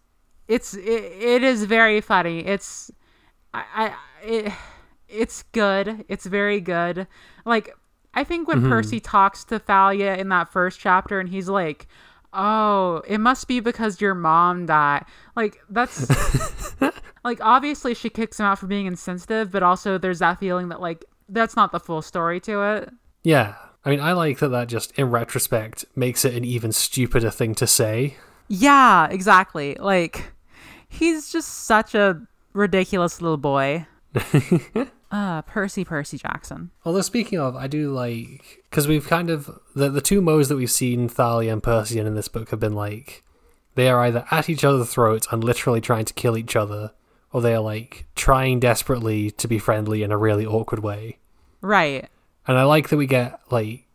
[SPEAKER 1] it's it, it is very funny. It's I I it, it's good. It's very good. Like I think when mm-hmm. Percy talks to Thalia in that first chapter and he's like, "Oh, it must be because your mom died." Like that's like obviously she kicks him out for being insensitive, but also there's that feeling that like that's not the full story to it.
[SPEAKER 2] Yeah. I mean, I like that that just, in retrospect, makes it an even stupider thing to say.
[SPEAKER 1] Yeah, exactly. Like he's just such a ridiculous little boy. uh, Percy Percy Jackson.
[SPEAKER 2] Although, speaking of, I do like. Because we've kind of. The, the two modes that we've seen Thalia and Percy in in this book have been like. They are either at each other's throats and literally trying to kill each other, or they are like trying desperately to be friendly in a really awkward way.
[SPEAKER 1] Right.
[SPEAKER 2] And I like that we get, like,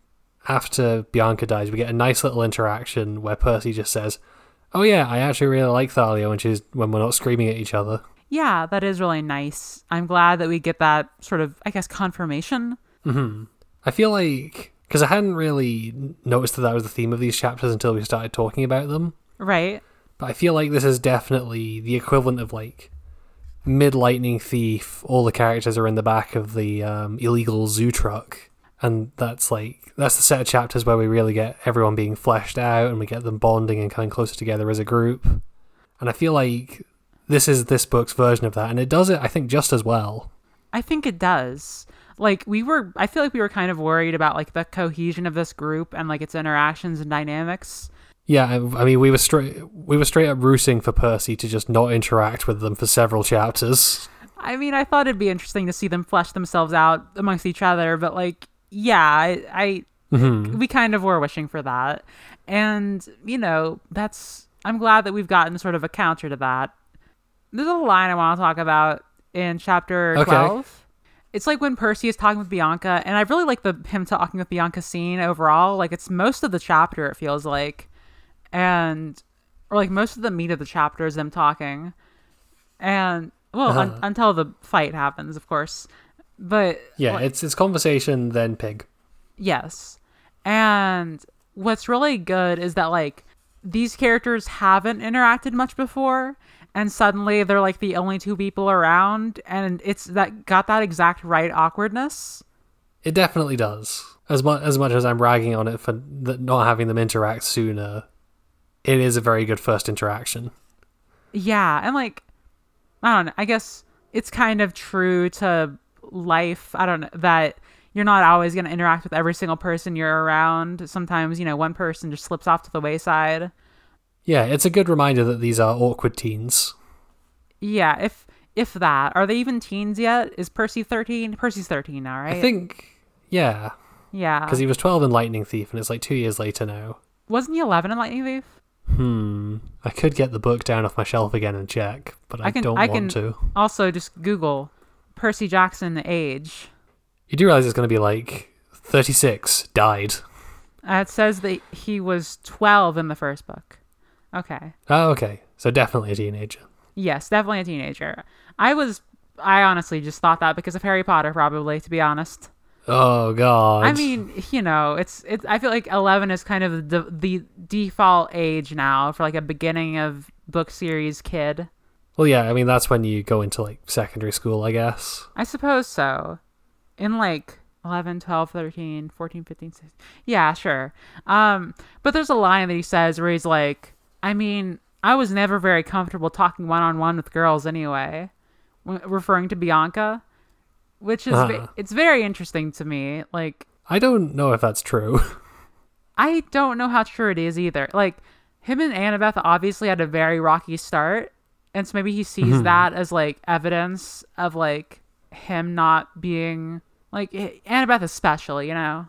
[SPEAKER 2] after Bianca dies, we get a nice little interaction where Percy just says, Oh, yeah, I actually really like Thalia when, she's, when we're not screaming at each other.
[SPEAKER 1] Yeah, that is really nice. I'm glad that we get that sort of, I guess, confirmation.
[SPEAKER 2] hmm I feel like. Because I hadn't really noticed that that was the theme of these chapters until we started talking about them.
[SPEAKER 1] Right.
[SPEAKER 2] But I feel like this is definitely the equivalent of, like, mid lightning thief. All the characters are in the back of the um, illegal zoo truck. And that's like that's the set of chapters where we really get everyone being fleshed out and we get them bonding and coming closer together as a group. And I feel like this is this book's version of that, and it does it, I think, just as well.
[SPEAKER 1] I think it does. like we were I feel like we were kind of worried about like the cohesion of this group and like its interactions and dynamics.
[SPEAKER 2] Yeah, I, I mean, we were straight we were straight up rooting for Percy to just not interact with them for several chapters.
[SPEAKER 1] I mean, I thought it'd be interesting to see them flesh themselves out amongst each other, but like, yeah, I, I
[SPEAKER 2] Mhm.
[SPEAKER 1] we kind of were wishing for that, and you know, that's I'm glad that we've gotten sort of a counter to that. There's a line I want to talk about in chapter
[SPEAKER 2] Okay.
[SPEAKER 1] twelve. It's like when Percy is talking with Bianca, and I really like the him talking with Bianca scene overall. Like it's most of the chapter, it feels like, and or like most of the meat of the chapter is them talking, and well,
[SPEAKER 2] Uh-huh.
[SPEAKER 1] until the fight happens, of course. But
[SPEAKER 2] Yeah,
[SPEAKER 1] like-
[SPEAKER 2] it's it's conversation then pig.
[SPEAKER 1] Yes. And what's really good is that like these characters haven't interacted much before and suddenly they're like the only two people around and it's that got that exact right awkwardness.
[SPEAKER 2] It definitely does. As much as much as I'm ragging on it for th- not having them interact sooner, it is a very good first interaction.
[SPEAKER 1] Yeah, and like I don't know, I guess it's kind of true to life. I don't know that you're not always going to interact with every single person you're around. Sometimes, you know, one person just slips off to the wayside.
[SPEAKER 2] Yeah, it's a good reminder that these are awkward teens.
[SPEAKER 1] Yeah, if if that. Are they even teens yet? Is Percy 13? Percy's 13 now, right?
[SPEAKER 2] I think, yeah,
[SPEAKER 1] Yeah.
[SPEAKER 2] because he was 12 in Lightning Thief, and it's like two years later now.
[SPEAKER 1] Wasn't he 11 in Lightning Thief?
[SPEAKER 2] Hmm. I could get the book down off my shelf again and check, but I,
[SPEAKER 1] I can-
[SPEAKER 2] don't
[SPEAKER 1] I
[SPEAKER 2] want
[SPEAKER 1] can-
[SPEAKER 2] to.
[SPEAKER 1] Also, just Google Percy Jackson age.
[SPEAKER 2] You do realize it's going to be like 36, died.
[SPEAKER 1] Uh, it says that he was 12 in the first book. Okay.
[SPEAKER 2] Oh, okay. So definitely a teenager.
[SPEAKER 1] Yes, definitely a teenager. I was. I honestly just thought that because of Harry Potter, probably, to be honest.
[SPEAKER 2] Oh, God.
[SPEAKER 1] I mean, you know, it's it's. I feel like eleven is kind of the the default age now for like a beginning of book series kid.
[SPEAKER 2] Well, yeah, I mean, that's when you go into like secondary school, I guess.
[SPEAKER 1] I suppose so. In like 11, 12, 13, 14, 15, 16. Yeah, sure. Um, but there's a line that he says where he's like, I mean, I was never very comfortable talking one on one with girls anyway, w- referring to Bianca, which is,
[SPEAKER 2] Uh-huh.
[SPEAKER 1] it's very interesting to me. Like,
[SPEAKER 2] I don't know if that's true.
[SPEAKER 1] I don't know how true it is either. Like him and Annabeth obviously had a very rocky start, and so maybe he sees
[SPEAKER 2] Mhm.
[SPEAKER 1] that as like evidence of like him not being like Annabeth especially, you know.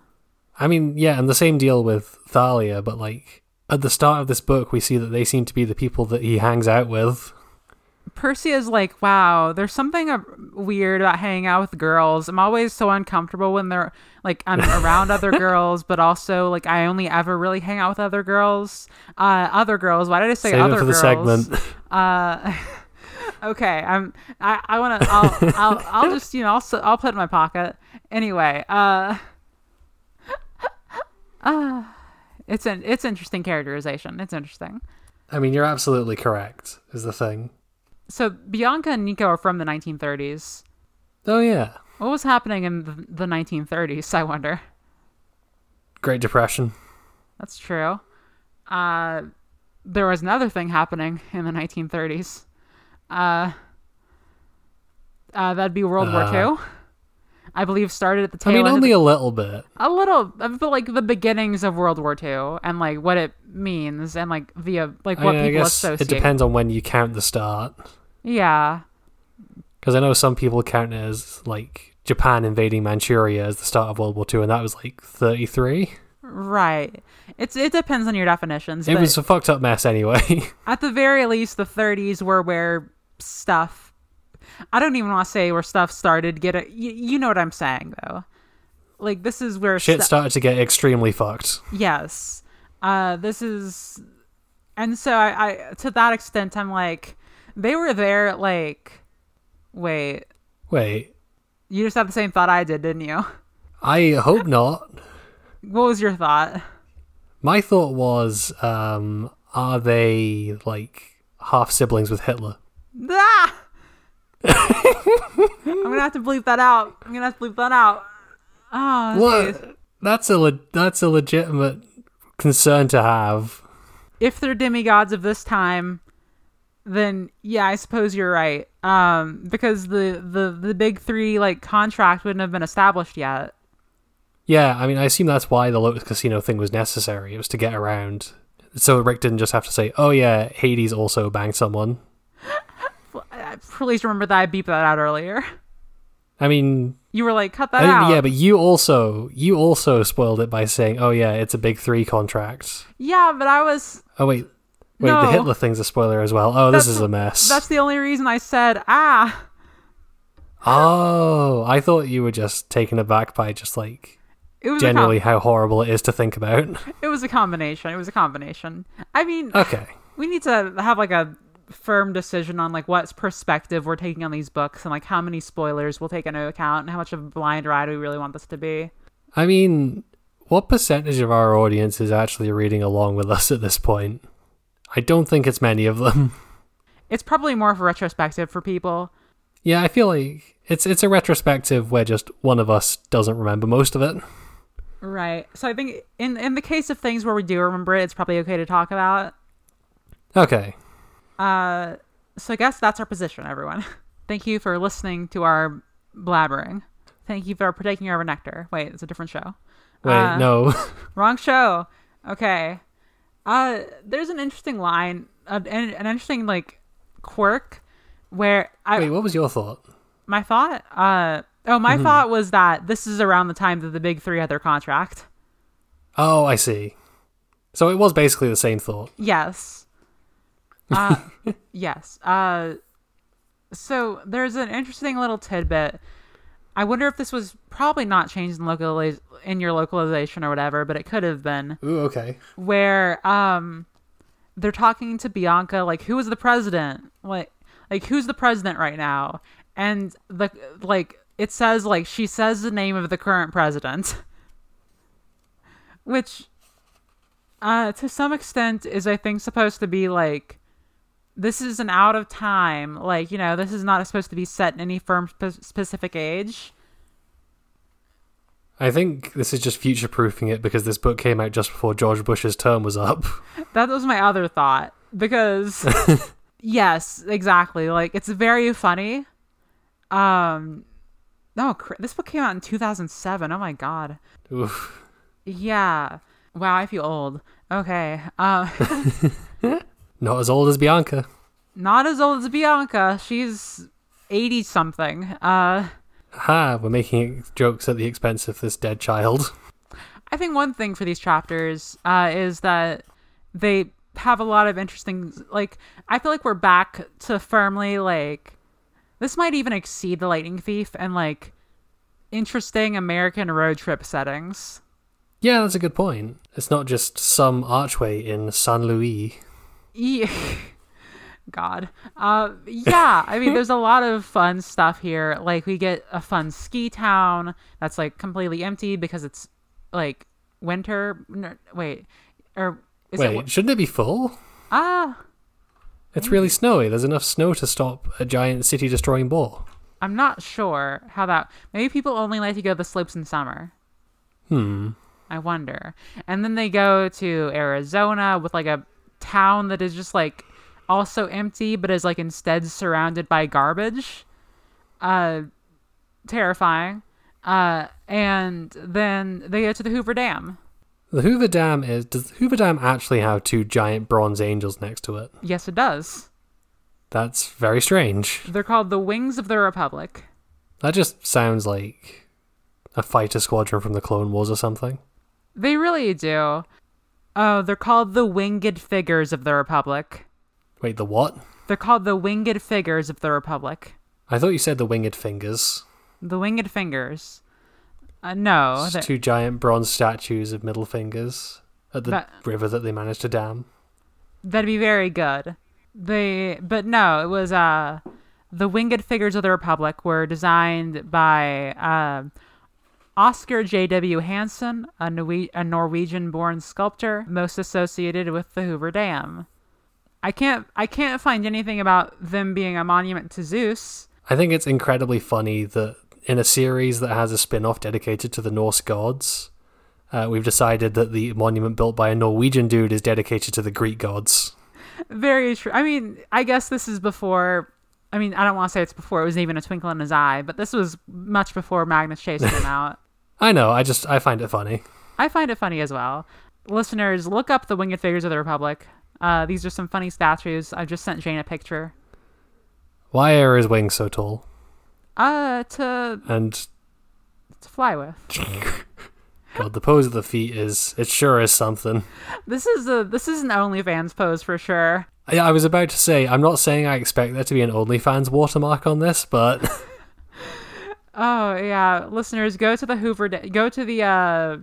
[SPEAKER 2] I mean, yeah, and the same deal with Thalia, but like at the start of this book, we see that they seem to be the people that he hangs out with.
[SPEAKER 1] Percy is like, wow, there's something weird about hanging out with girls. I'm always so uncomfortable when they're like I'm around other girls, but also like I only ever really hang out with other girls. Uh, other girls. Why did I say
[SPEAKER 2] Save
[SPEAKER 1] other
[SPEAKER 2] it for the segment.
[SPEAKER 1] Uh, okay. I'm. I. I want to. I'll. I'll. I'll just. You know. I'll. I'll put it in my pocket. Anyway. Uh. Uh, it's an. It's interesting characterization. It's interesting.
[SPEAKER 2] I mean, you're absolutely correct, is the thing.
[SPEAKER 1] So Bianca and Nico are from the 1930s.
[SPEAKER 2] Oh, yeah.
[SPEAKER 1] What was happening in the, the 1930s? I wonder.
[SPEAKER 2] Great Depression.
[SPEAKER 1] That's true. Uh, there was another thing happening in the 1930s. Uh, uh, that'd be World War II. I believe started at the tail.
[SPEAKER 2] I
[SPEAKER 1] mean,
[SPEAKER 2] only
[SPEAKER 1] of
[SPEAKER 2] a little bit.
[SPEAKER 1] a little, but like the beginnings of World War II and like what it means and like via uh, like
[SPEAKER 2] I,
[SPEAKER 1] what
[SPEAKER 2] mean, I
[SPEAKER 1] people
[SPEAKER 2] guess
[SPEAKER 1] associate.
[SPEAKER 2] it depends on when you count the start.
[SPEAKER 1] Yeah,
[SPEAKER 2] Because I know some people count it as like Japan invading Manchuria as the start of World War II, and that was like 33.
[SPEAKER 1] right. It's it depends on your definitions.
[SPEAKER 2] It was a fucked up mess anyway.
[SPEAKER 1] at the very least, the 30s were where stuff. I don't even want to say where stuff started. Get it? You, you know what I'm saying, though. Like this is where
[SPEAKER 2] Shit started to get extremely fucked.
[SPEAKER 1] Yes. Uh, this is, and so I, I to that extent, I'm like, they were there. Like, wait,
[SPEAKER 2] Wait,
[SPEAKER 1] you just had the same thought I did, didn't you?
[SPEAKER 2] I hope not.
[SPEAKER 1] What was your thought?
[SPEAKER 2] My thought was, um, are they like half siblings with Hitler?
[SPEAKER 1] Ah! I'm gonna have to bleep that out. I'm gonna have to bleep that out. Oh.
[SPEAKER 2] What? That's a le- that's a legitimate concern to have.
[SPEAKER 1] if they're demigods of this time, then yeah, I suppose you're right. Um, because the the the big three like contract wouldn't have been established yet.
[SPEAKER 2] Yeah, I mean, I assume that's why the Lotus Casino thing was necessary. It was to get around. So Rick didn't just have to say, oh yeah, Hades also banged someone.
[SPEAKER 1] Please remember that I beeped that out earlier.
[SPEAKER 2] I mean,
[SPEAKER 1] You were like, cut that
[SPEAKER 2] I
[SPEAKER 1] out.
[SPEAKER 2] yeah, but you also you also spoiled it by saying, "Oh yeah, it's a big three contract."
[SPEAKER 1] yeah, but I was.
[SPEAKER 2] Oh wait, wait,
[SPEAKER 1] No.
[SPEAKER 2] the Hitler thing's a spoiler as well. Oh, this is a mess.
[SPEAKER 1] That's the only reason I said ah.
[SPEAKER 2] Oh, I thought you were just taken aback by just like
[SPEAKER 1] It was a com-
[SPEAKER 2] generally how horrible it is to think about.
[SPEAKER 1] it was a combination. It was a combination. I mean,
[SPEAKER 2] Okay.
[SPEAKER 1] we need to have like a firm decision on like what perspective we're taking on these books and like how many spoilers we'll take into account and how much of a blind ride we really want this to be.
[SPEAKER 2] I mean, what percentage of our audience is actually reading along with us at this point? I don't think it's many of them.
[SPEAKER 1] It's probably more of a retrospective for people.
[SPEAKER 2] yeah, I feel like it's it's a retrospective where just one of us doesn't remember most of it.
[SPEAKER 1] Right. So I think in in the case of things where we do remember it, it's probably okay to talk about.
[SPEAKER 2] Okay.
[SPEAKER 1] Uh, so I guess that's our position, everyone. Thank you for listening to our blabbering. Thank you for partaking of our nectar. Wait, it's a different show.
[SPEAKER 2] Wait,
[SPEAKER 1] Uh,
[SPEAKER 2] no.
[SPEAKER 1] Wrong show. Okay. Uh, there's an interesting line, uh, an, an interesting like quirk where I
[SPEAKER 2] Wait, what was your thought?
[SPEAKER 1] my thought. Uh, oh, my thought was that this is around the time that the big three had their contract.
[SPEAKER 2] Oh, I see. So it was basically the same thought.
[SPEAKER 1] Yes. Uh, yes. Uh, so there's an interesting little tidbit. I wonder if this was probably not changed in localiz- in your localization or whatever, but it could have been.
[SPEAKER 2] Ooh, okay.
[SPEAKER 1] Where um, they're talking to Bianca like, who is the president? Like, like who's the president right now? And the like, it says like she says the name of the current president, which uh, to some extent is I think supposed to be like this is an out of time like you know this is not supposed to be set in any firm spe- specific age.
[SPEAKER 2] I think this is just future proofing it because this book came out just before George Bush's term was up.
[SPEAKER 1] that was my other thought because yes exactly. Like it's very funny. Um no cr- this book came out in 2007 oh my god.
[SPEAKER 2] Oof.
[SPEAKER 1] yeah. Wow i feel old. Okay. Uh
[SPEAKER 2] Not as old as Bianca.
[SPEAKER 1] not as old as bianca she's 80 something uh
[SPEAKER 2] Ha, we're making jokes at the expense of this dead child.
[SPEAKER 1] I think one thing for these chapters uh, is that they have a lot of interesting. Like, I feel like we're back to firmly like this might even exceed the Lightning Thief and like interesting American road trip settings.
[SPEAKER 2] Yeah, that's a good point. It's not just some archway in St. Louis.
[SPEAKER 1] Yeah. God. Uh, yeah, I mean, there's a lot of fun stuff here. Like, we get a fun ski town that's like completely empty because it's like winter. Wait, or is
[SPEAKER 2] Wait,
[SPEAKER 1] it?
[SPEAKER 2] shouldn't it be full?
[SPEAKER 1] Ah,
[SPEAKER 2] It's really snowy. There's enough snow to stop a giant city destroying ball.
[SPEAKER 1] I'm not sure how that. Maybe people only like to go to the slopes in summer.
[SPEAKER 2] Hmm.
[SPEAKER 1] I wonder. And then they go to Arizona with like a town that is just like also empty, but is like instead surrounded by garbage. Uh, terrifying. Uh, and then they go to the Hoover Dam.
[SPEAKER 2] The Hoover Dam is. Does the Hoover Dam actually have two giant bronze angels next to it?
[SPEAKER 1] Yes, it does.
[SPEAKER 2] That's very strange.
[SPEAKER 1] They're called the Wings of the Republic.
[SPEAKER 2] That just sounds like a fighter squadron from the Clone Wars or something.
[SPEAKER 1] They really do. Oh, they're called the Winged Figures of the Republic.
[SPEAKER 2] Wait, the what?
[SPEAKER 1] They're called the Winged Figures of the Republic.
[SPEAKER 2] I thought you said the winged fingers.
[SPEAKER 1] The Winged Fingers. Uh, no,
[SPEAKER 2] It's
[SPEAKER 1] they're-
[SPEAKER 2] two giant bronze statues of middle fingers at the
[SPEAKER 1] That-
[SPEAKER 2] river that they managed to dam.
[SPEAKER 1] that'd be very good. They, but no, it was uh, the Winged Figures of the Republic were designed by uh, Oscar J.W. Hansen, a, Norwe- a Norwegian-born sculptor, most associated with the Hoover Dam. I can't, I can't find anything about them being a monument to Zeus.
[SPEAKER 2] I think it's incredibly funny that in a series that has a spin off dedicated to the Norse gods, uh, we've decided that the monument built by a Norwegian dude is dedicated to the Greek gods.
[SPEAKER 1] Very true. I mean, I guess this is before. I mean, I don't want to say it's before it was even a twinkle in his eye, but this was much before Magnus Chase came out.
[SPEAKER 2] I know. I just I find it funny.
[SPEAKER 1] I find it funny as well. Listeners, look up the winged figures of the Republic. Uh, these are some funny statues. I've just sent Jane a picture.
[SPEAKER 2] Why are his wings so tall?
[SPEAKER 1] Uh, to
[SPEAKER 2] And
[SPEAKER 1] to fly with.
[SPEAKER 2] God, the pose of the feet is it sure is something.
[SPEAKER 1] This is a this is an OnlyFans pose for sure.
[SPEAKER 2] I, I was about to say I'm not saying I expect there to be an OnlyFans watermark on this, but
[SPEAKER 1] Oh yeah, listeners, go to the Hoover. Da- go to the uh,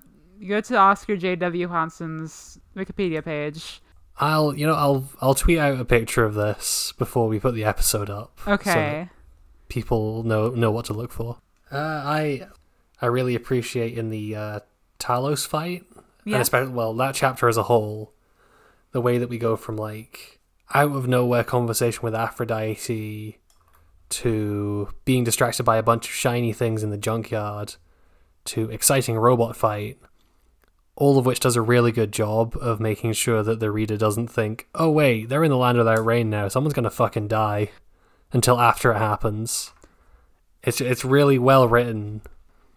[SPEAKER 1] go to Oscar J. W. Hansen's Wikipedia page.
[SPEAKER 2] I'll you know I'll I'll tweet out a picture of this before we put the episode up. so
[SPEAKER 1] Okay.
[SPEAKER 2] people know know what to look for. Uh, I I really appreciate in the uh, Talos fight,
[SPEAKER 1] Yeah.
[SPEAKER 2] and especially well that chapter as a whole, the way that we go from like out of nowhere conversation with Aphrodite to being distracted by a bunch of shiny things in the junkyard to exciting robot fight. All of which does a really good job of making sure that the reader doesn't think, oh wait, they're in the land without rain now, someone's gonna fucking die until after it happens. It's it's really well written.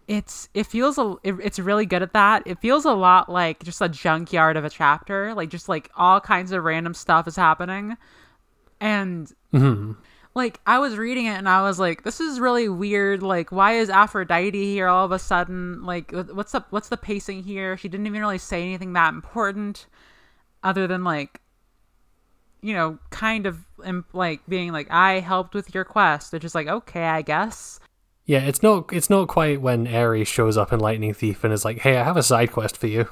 [SPEAKER 1] It's it feels a it, it's really good at that. It feels a lot like just a junkyard of a chapter. Like just like all kinds of random stuff is happening, and
[SPEAKER 2] Mhm.
[SPEAKER 1] like I was reading it and I was like, this is really weird. Like, why is Aphrodite here all of a sudden? Like, what's up? What's the pacing here? She didn't even really say anything that important, other than like, you know, kind of like being like, I helped with your quest. It's just like, okay, I guess.
[SPEAKER 2] Yeah, it's not it's not quite when Ares shows up in Lightning Thief and is like, "Hey, I have a side quest for you."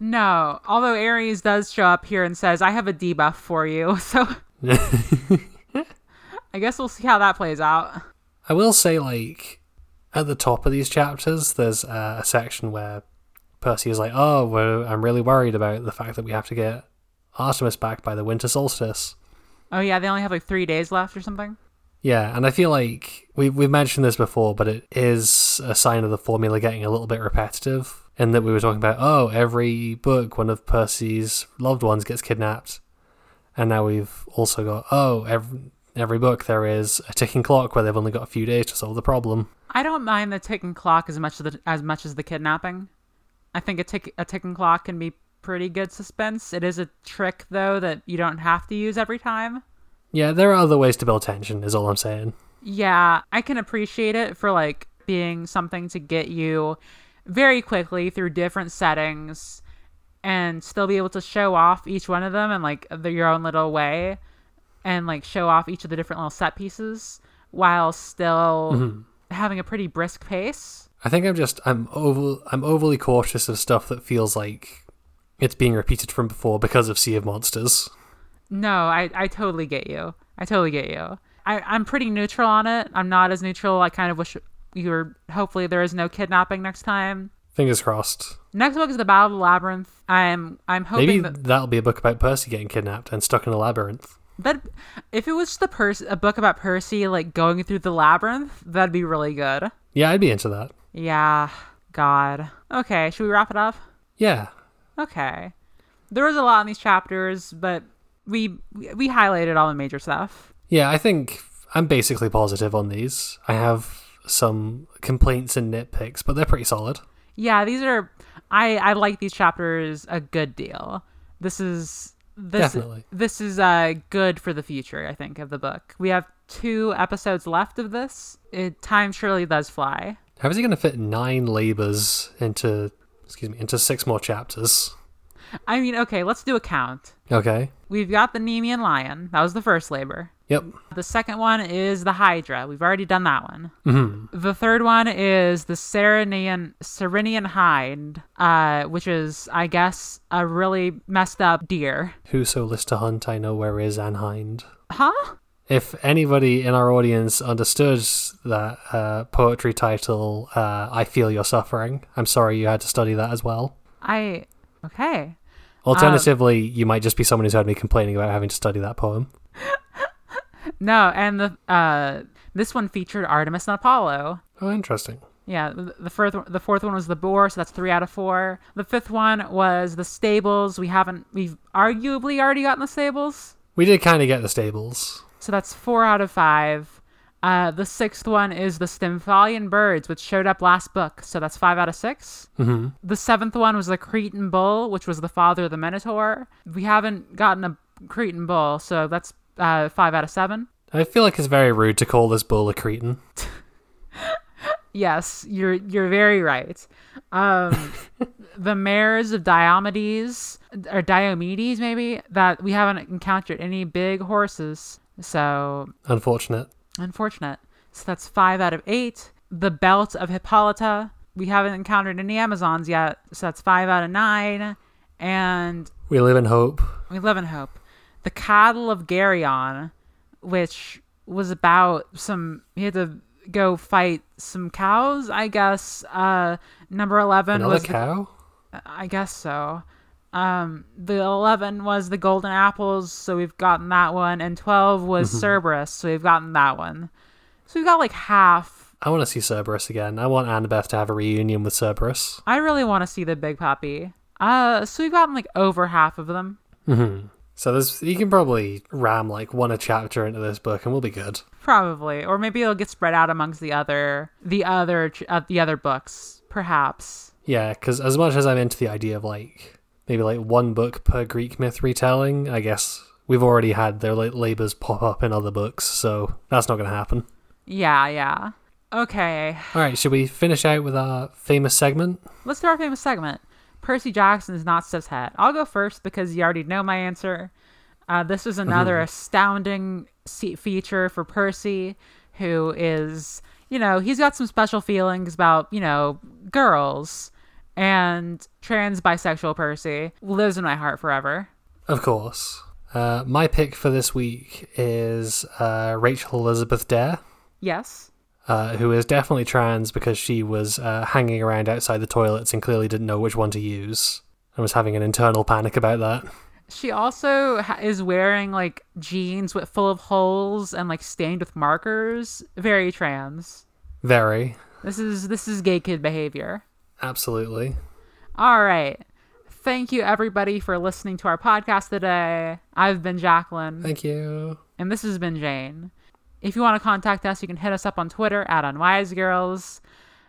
[SPEAKER 1] No, although Ares does show up here and says, I have a debuff for you. So I guess we'll see how that plays out.
[SPEAKER 2] I will say, like, at the top of these chapters, there's uh, a section where Percy is like, "Oh, well, I'm really worried about the fact that we have to get Artemis back by the winter solstice."
[SPEAKER 1] Oh, yeah, they only have like three days left or something.
[SPEAKER 2] Yeah, and I feel like we we've mentioned this before, but it is a sign of the formula getting a little bit repetitive. In that we were talking about, oh, every book, one of Percy's loved ones gets kidnapped, and now we've also got, oh, every every book there is a ticking clock where they've only got a few days to solve the problem.
[SPEAKER 1] I don't mind the ticking clock as much as the, as much as the kidnapping. I think a tick a ticking clock can be pretty good suspense. It is a trick though that you don't have to use every time.
[SPEAKER 2] Yeah, there are other ways to build tension, is all I'm saying.
[SPEAKER 1] Yeah, I can appreciate it for like being something to get you very quickly through different settings and still be able to show off each one of them in like the, your own little way and like show off each of the different little set pieces while still mm-hmm. having a pretty brisk pace.
[SPEAKER 2] I think I'm just I'm over I'm overly cautious of stuff that feels like it's being repeated from before because of Sea of Monsters.
[SPEAKER 1] No, I, I totally get you. I totally get you. I, I'm pretty neutral on it. I'm not as neutral. I kind of wish you were. Hopefully, there is no kidnapping next time.
[SPEAKER 2] Fingers crossed.
[SPEAKER 1] Next book is the Battle of the Labyrinth. I'm I'm hoping
[SPEAKER 2] Maybe
[SPEAKER 1] that,
[SPEAKER 2] that'll be a book about Percy getting kidnapped and stuck in a labyrinth.
[SPEAKER 1] that if it was just a pers- a book about Percy like going through the labyrinth, that'd be really good.
[SPEAKER 2] Yeah, I'd be into that.
[SPEAKER 1] Yeah. God. Okay. Should we wrap it up?
[SPEAKER 2] Yeah.
[SPEAKER 1] Okay. There was a lot in these chapters, but we we highlighted all the major stuff.
[SPEAKER 2] Yeah, I think I'm basically positive on these. I have some complaints and nitpicks, but they're pretty solid.
[SPEAKER 1] Yeah, these are I I like these chapters a good deal. This is this
[SPEAKER 2] Definitely.
[SPEAKER 1] this is uh good for the future, I think, of the book. We have two episodes left of this. It time surely does fly.
[SPEAKER 2] How is he going to fit nine labors into, excuse me, into six more chapters?
[SPEAKER 1] I mean, okay, let's do a count.
[SPEAKER 2] Okay.
[SPEAKER 1] We've got the Nemean lion. That was the first labor.
[SPEAKER 2] Yep.
[SPEAKER 1] The second one is the Hydra. We've already done that one.
[SPEAKER 2] hmm
[SPEAKER 1] The third one is the Ceryneian Ceryneian Hind, uh, which is, I guess, a really messed up deer.
[SPEAKER 2] Whoso list to hunt, I know where is an hind.
[SPEAKER 1] Huh?
[SPEAKER 2] If anybody in our audience understood that uh, poetry title, uh, I feel your suffering. I'm sorry you had to study that as well.
[SPEAKER 1] I okay.
[SPEAKER 2] Alternatively, you might just be someone who's heard me complaining about having to study that poem.
[SPEAKER 1] No, and the uh this one featured Artemis and Apollo.
[SPEAKER 2] Oh, interesting.
[SPEAKER 1] Yeah, the, the fourth the fourth one was the boar, so that's three out of four. The fifth one was the stables. We haven't we've arguably already gotten the stables.
[SPEAKER 2] We did kind of get the stables.
[SPEAKER 1] So that's four out of five. Uh, the sixth one is the Stymphalian birds, which showed up last book. So that's five out of 6
[SPEAKER 2] hmm
[SPEAKER 1] The seventh one was the Cretan bull, which was the father of the Minotaur. We haven't gotten a Cretan bull, so that's uh, five out of seven.
[SPEAKER 2] I feel like it's very rude to call this bull a Cretan.
[SPEAKER 1] Yes, you're you're very right. Um, the mares of Diomedes or Diomedes, maybe that we haven't encountered any big horses. So
[SPEAKER 2] Unfortunate.
[SPEAKER 1] Unfortunate. So that's five out of eight. The belt of Hippolyta. We haven't encountered any Amazons yet. So that's five out of nine. And
[SPEAKER 2] We live in hope.
[SPEAKER 1] we live in hope. The cattle of Geryon, which was about some, he had to go fight some cows, I guess. Uh, number 11
[SPEAKER 2] Another
[SPEAKER 1] was, the-
[SPEAKER 2] cow?
[SPEAKER 1] I guess so. Um, the 11 was the golden apples, so we've gotten that one. And 12 was
[SPEAKER 2] Mm-hmm.
[SPEAKER 1] Cerberus, so we've gotten that one. So we've got like half.
[SPEAKER 2] I want to see Cerberus again. I want Annabeth to have a reunion with Cerberus.
[SPEAKER 1] I really want to see the big puppy. Uh, so we've gotten like over half of them.
[SPEAKER 2] hmm So there's you can probably ram like one a chapter into this book and we'll be good.
[SPEAKER 1] Probably, or maybe it'll get spread out amongst the other the other uh, the other books, perhaps.
[SPEAKER 2] Yeah, because as much as I'm into the idea of like maybe like one book per Greek myth retelling, I guess we've already had their like labors pop up in other books, so that's not going to happen.
[SPEAKER 1] Yeah, yeah. Okay,
[SPEAKER 2] All right, should we finish out with our famous segment?
[SPEAKER 1] let's do our famous segment. Percy Jackson is not Stiff's hat. I'll go first because you already know my answer. Uh, this is another astounding feature for Percy, who is, you know, he's got some special feelings about, you know, girls. And trans bisexual Percy lives in my heart forever.
[SPEAKER 2] Of course. Uh, my pick for this week is uh, Rachel Elizabeth Dare.
[SPEAKER 1] Yes.
[SPEAKER 2] uh, who is definitely trans because she was uh, hanging around outside the toilets and clearly didn't know which one to use and was having an internal panic about that.
[SPEAKER 1] She also ha- is wearing like jeans with full of holes and like stained with markers. Very trans.
[SPEAKER 2] Very.
[SPEAKER 1] This is this is gay kid behavior.
[SPEAKER 2] Absolutely.
[SPEAKER 1] All right. Thank you everybody for listening to our podcast today. I've been Jacqueline
[SPEAKER 2] Thank you.
[SPEAKER 1] and this has been Jane. If you want to contact us, you can hit us up on Twitter at unwisegirls.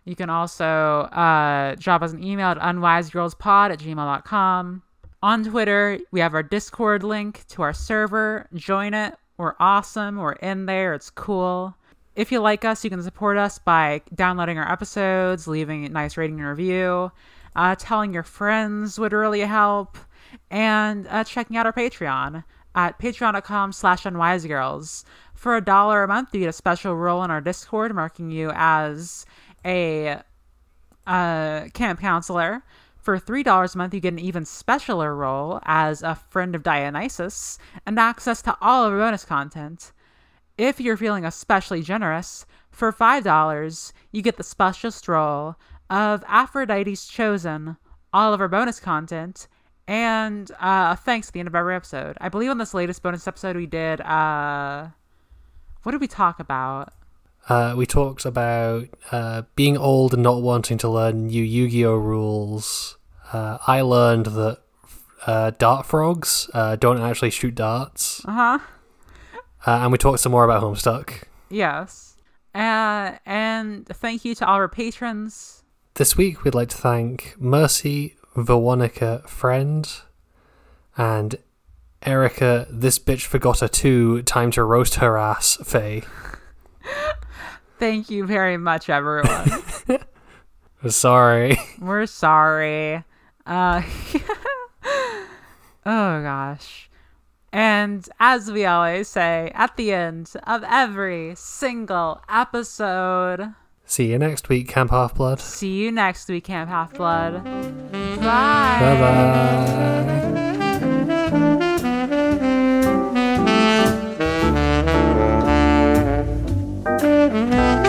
[SPEAKER 1] You can also uh, drop us an email at unwisegirlspod at gmail.com. On Twitter, we have our Discord link to our server. Join it. We're awesome. We're in there. It's cool. If you like us, you can support us by downloading our episodes, leaving a nice rating and review, uh, telling your friends would really help, and uh, checking out our Patreon at patreon.com slash unwisegirls. For a dollar a month, you get a special role in our Discord marking you as a uh, camp counselor. For $3 a month, you get an even specialer role as a friend of Dionysus and access to all of our bonus content. If you're feeling especially generous, for $5, you get the special role of Aphrodite's Chosen, all of our bonus content, and uh, thanks at the end of every episode. I believe on this latest bonus episode we did, uh, what did we talk about?
[SPEAKER 2] Uh, we talked about uh, being old and not wanting to learn new Yu Gi Oh rules. Uh, I learned that uh, dart frogs uh, don't actually shoot darts.
[SPEAKER 1] Uh huh.
[SPEAKER 2] Uh, and we talked some more about Homestuck.
[SPEAKER 1] Yes. Uh, and thank you to all our patrons.
[SPEAKER 2] This week, we'd like to thank Mercy, Veronica, Friend, and Erica, This Bitch Forgot a 2, Time to Roast Her Ass, Faye.
[SPEAKER 1] Thank you very much, everyone.
[SPEAKER 2] Sorry.
[SPEAKER 1] We're sorry. Uh, oh gosh. And as we always say at the end of every single episode,
[SPEAKER 2] see you next week, Camp Half Blood.
[SPEAKER 1] See you next week, Camp Half Blood. Bye.
[SPEAKER 2] Bye bye.